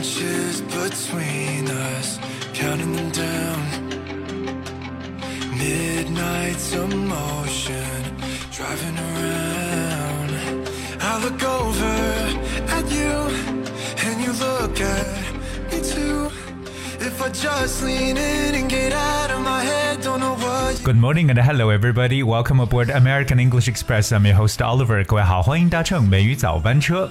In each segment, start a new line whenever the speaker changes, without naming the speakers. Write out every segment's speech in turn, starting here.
inches between us, counting them down. Midnight's emotion, driving around. I look over at you, and you look at me too. If I just lean in and get out of my head, don't know what.
Good morning and hello everybody. Welcome aboard American English Express. I'm your host Oliver. 各位好，欢迎搭乘美语早班车。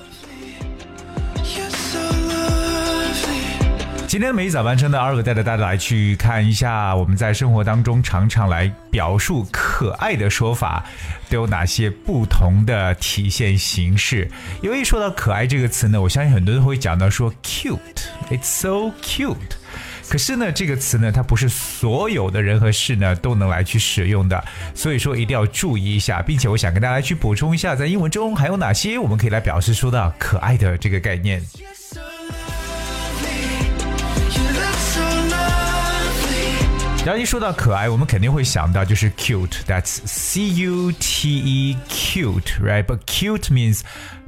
今天的美早班车呢，二哥带着大家来去看一下我们在生活当中常常来表述可爱的说法都有哪些不同的体现形式。因为说到可爱这个词呢，我相信很多人会讲到说 cute，it's so cute。可是呢，这个词呢，它不是所有的人和事呢都能来去使用的，所以说一定要注意一下，并且我想跟大家去补充一下，在英文中还有哪些我们可以来表示说到可爱的这个概念。然后一说到可爱，我们肯定会想到就是 cute，that's C U T E cute，right？But cute means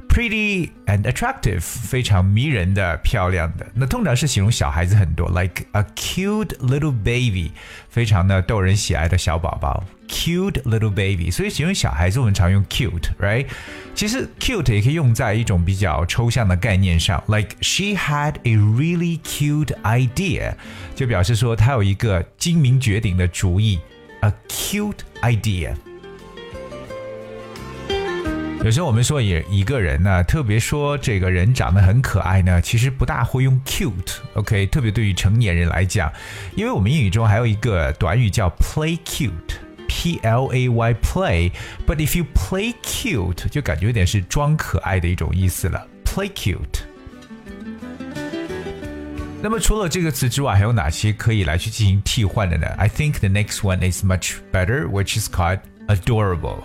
pretty and attractive，非常迷人的、漂亮的。那通常是形容小孩子很多，like a cute little baby，非常的逗人喜爱的小宝宝。Cute little baby，所以形容小孩子我们常用 cute，right？其实 cute 也可以用在一种比较抽象的概念上，like she had a really cute idea，就表示说她有一个精明绝顶的主意，a cute idea。有时候我们说也一个人呢，特别说这个人长得很可爱呢，其实不大会用 cute，OK？、特别对于成年人来讲，因为我们英语中还有一个短语叫 play cute。P L A Y play，but if you play cute，就感觉有点是装可爱的一种意思了。Play cute。那么除了这个词之外，还有哪些可以来去进行替换的呢？I think the next one is much better, which is called adorable.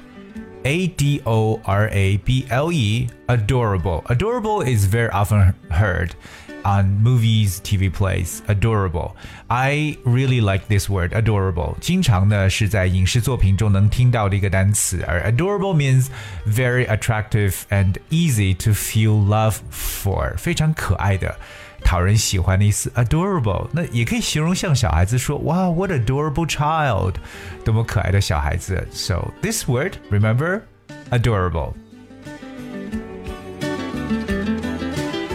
A D O R A B L E, adorable. Adorable is very often heard on movies, TV plays. Adorable. I really like this word, adorable. 经常呢是在影视作品中能听到的一个单词，而 adorable means very attractive and easy to feel love for. 非常可爱的。 讨人喜欢的意思，adorable。那也可以形容像小孩子说，哇，what adorable child，多么可爱的小孩子。So this word, remember, adorable.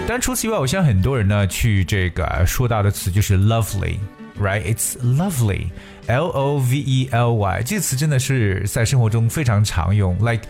但除此以外，我相信很多人呢去这个说到的词就是 lovely。Right, it's lovely, L O V E L Y。这个词真的是在生活中非常常用。Like,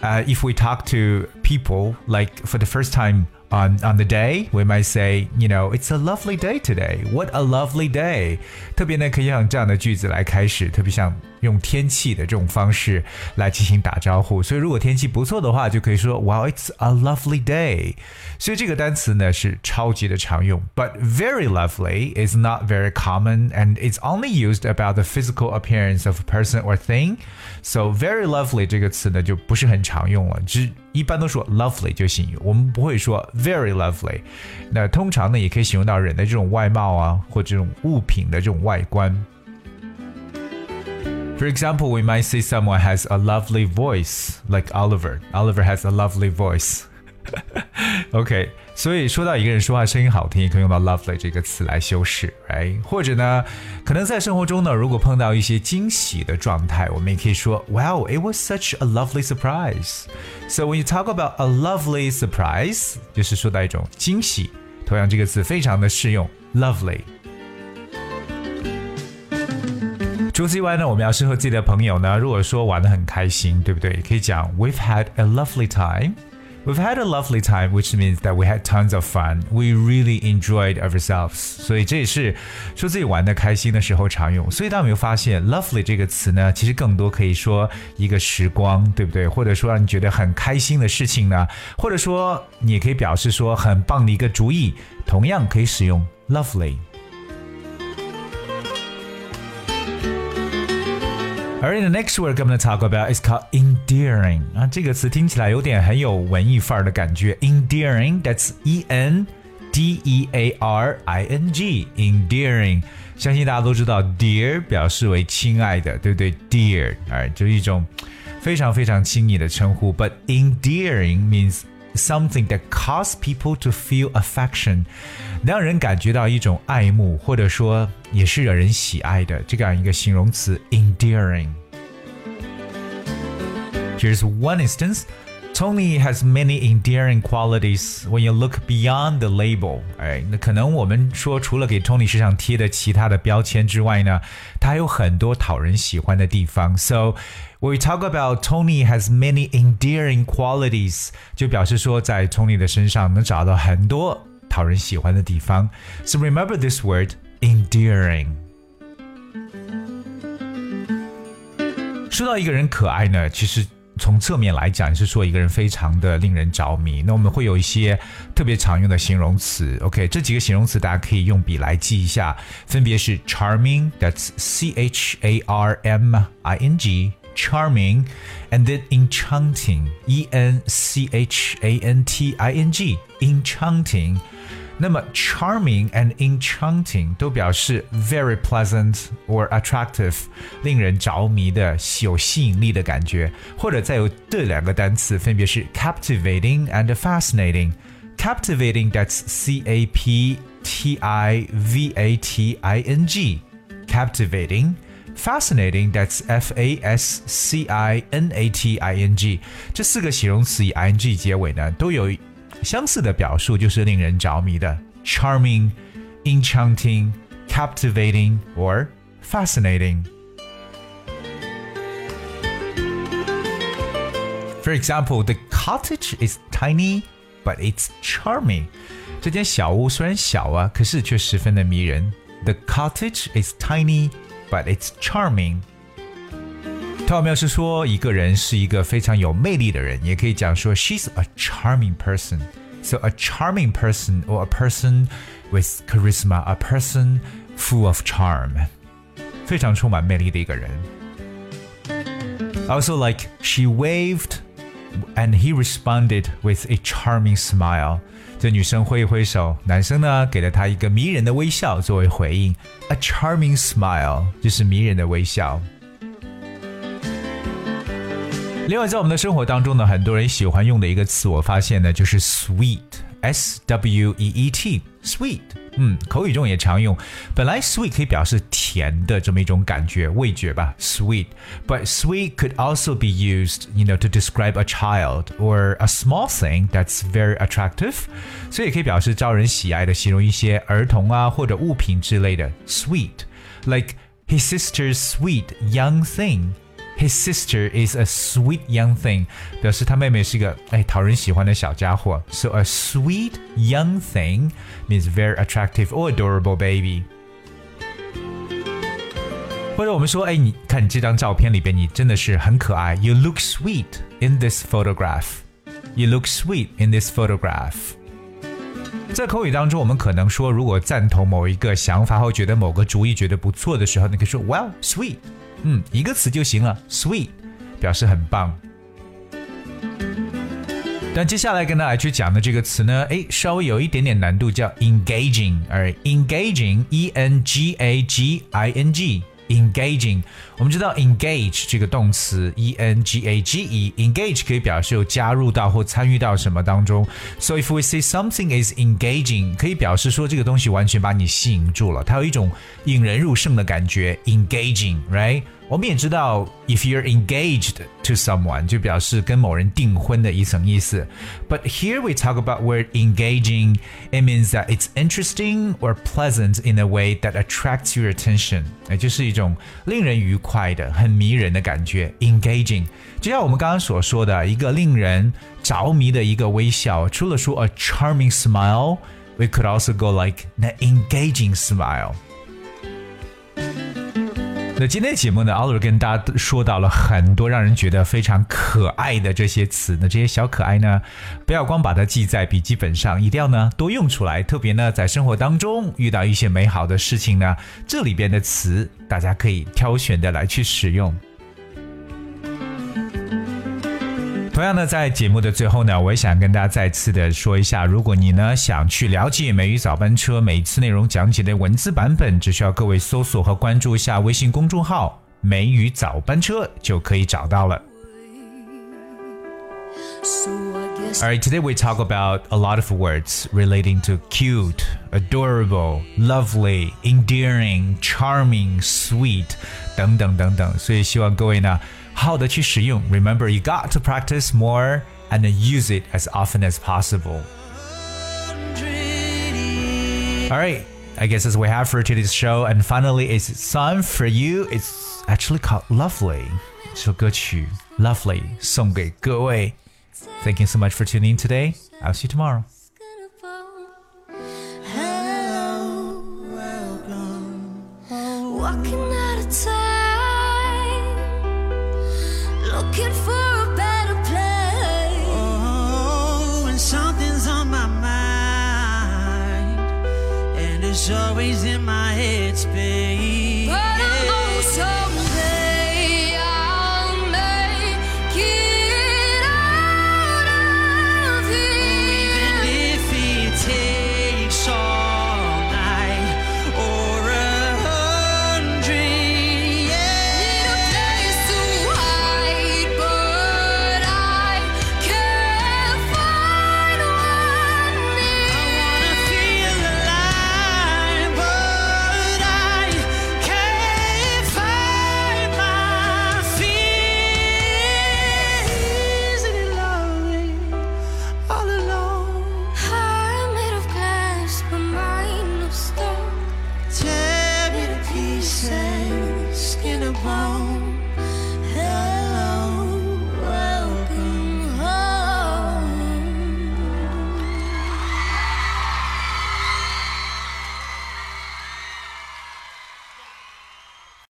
uh, if we talk to people, like for the first time on on the day, we might say, you know, it's a lovely day today. What a lovely day! 特别呢，可以用这样的句子来开始，特别像用天气的这种方式来进行打招呼。所以，如果天气不错的话，就可以说，Wow, it's a lovely day. 所以这个单词呢是超级的常用，but very lovely is not very common and it's only used about the physical appearance of a person or thing. So very lovely 这个词呢就不是很常用了，只一般都说 lovely 就行，我们不会说 very lovely。那通常呢也可以形容到人的这种外貌啊，或这种物品的这种外观。For example, we might say someone has a lovely voice, like Oliver. Oliver has a lovely voice. OK，所以说到一个人说话声音好听，也可以用到 lovely 这个词来修饰，right？或者呢，可能在生活中呢，如果碰到一些惊喜的状态，我们也可以说，Wow, it was such a lovely surprise. So when you talk about a lovely surprise，就是说到一种惊喜。同样，这个词非常的适用，lovely。除此以外呢，我们要适合自己的朋友呢，如果说玩的很开心，对不对？可以讲 We've had a lovely time. We've had a lovely time, which means that we had tons of fun. We really enjoyed ourselves. 所以这也是说自己玩的开心的时候常用。所以大家有没有发现，lovely 这个词呢，其实更多可以说一个时光，对不对？或者说让你觉得很开心的事情呢，或者说你也可以表示说很棒的一个主意，同样可以使用 lovely。而 the next word I'm going to talk about is called endearing 啊，这个词听起来有点很有文艺范儿的感觉。Endearing，that's E N D E A R I N G，endearing。相信大家都知道，dear 表示为亲爱的，对不对？Dear，哎，就是一种非常非常亲昵的称呼。But endearing means something that cause people to feel affection，让人感觉到一种爱慕，或者说也是惹人喜爱的这样一个形容词 endearing。Here's one instance. Tony has many endearing qualities when you look beyond the label。哎，那可能我们说，除了给 Tony 身上贴的其他的标签之外呢，他还有很多讨人喜欢的地方。So when we talk about Tony has many endearing qualities，就表示说在 Tony 的身上能找到很多讨人喜欢的地方。So remember this word endearing。说到一个人可爱呢，其实。 从侧面来讲，是说一个人非常的令人着迷。那我们会有一些特别常用的形容词，OK？这几个形容词大家可以用笔来记一下，分别是 charming，that's C H A R M I N G，charming，and then enchanting，E N C H A N T I N G，enchanting。那么 charming and enchanting 都表示 very pleasant or attractive，令人着迷的、有吸引力的感觉。或者再有这两个单词，分别是 captivating and fascinating。captivating that's C A P T I V A T I N G captivating。Fascinating, that's F A S C I N A T I N G。这四个形容词以 ing 结尾呢，都有 相似的表述就是令人着迷的，charming、enchanting、captivating or fascinating。For example, the cottage is tiny, but it's charming. 这间小屋虽然小啊，可是却十分的迷人。The cottage is tiny, but it's charming. 它有表示说一个人是一个非常有魅力的人，也可以讲说 she's a charming person。So a charming person or a person with charisma, a person full of charm，非常充满魅力的一个人。Also like she waved and he responded with a charming smile。这女生挥一挥手，男生呢给了她一个迷人的微笑作为回应。A charming smile 就是迷人的微笑。 另外，在我们的生活当中呢，很多人喜欢用的一个词，我发现呢就是 sweet，s w e e t，sweet，嗯，口语中也常用。本来 sweet 可以表示甜的这么一种感觉、味觉吧，sweet，but sweet could also be used，you know，to describe a child or a small thing that's very attractive，所以也可以表示招人喜爱的，形容一些儿童啊或者物品之类的，sweet，like his sister's sweet young thing。 His sister is a sweet young thing，表示他妹妹是个哎讨人喜欢的小家伙。So a sweet young thing means very attractive or adorable baby。或者我们说，哎，你看你这张照片里边，你真的是很可爱。You look sweet in this photograph. You look sweet in this photograph. 在口语当中，我们可能说，如果赞同某一个想法或觉得某个主意觉得不错的时候，你可以说 Well, sweet. 嗯，一个词就行了，sweet，表示很棒。但接下来跟大家去讲的这个词呢，哎，稍微有一点点难度，叫 engaging，而 engaging，e n g a g i n g。engaging，我们知道 engage 这个动词 e n g a g e，engage 可以表示有加入到或参与到什么当中。So if we say something is engaging，可以表示说这个东西完全把你吸引住了，它有一种引人入胜的感觉。Engaging，right？我们也知道，if you're engaged to someone，就表示跟某人订婚的一层意思。But here we talk about word engaging. It means that it's interesting or pleasant in a way that attracts your attention，也就是一种令人愉快的、很迷人的感觉。Engaging，就像我们刚刚所说的，一个令人着迷的一个微笑。除了说 a charming smile，we could also go like an engaging smile。 那今天的节目呢，奥尔跟大家说到了很多让人觉得非常可爱的这些词。那这些小可爱呢，不要光把它记在笔记本上，一定要呢多用出来。特别呢，在生活当中遇到一些美好的事情呢，这里边的词大家可以挑选的来去使用。同样呢，在节目的最后呢，我也想跟大家再次的说一下，如果你呢想去了解美语早班车每一次内容讲解的文字版本，只需要各位搜索和关注一下微信公众号“美语早班车”就可以找到了。All right, today we talk about a lot of words relating to cute, adorable, lovely, endearing, charming, sweet 等等等等。所以希望各位呢，好好的去使用。Remember, you got to practice more and use it as often as possible. All right, I guess that's what we have for today's show. And finally, it's song for you. It's actually called Lovely. 这首歌曲 Lovely 送给各位。Thank you so much for tuning in today. I'll see you tomorrow.
Always in my headspace.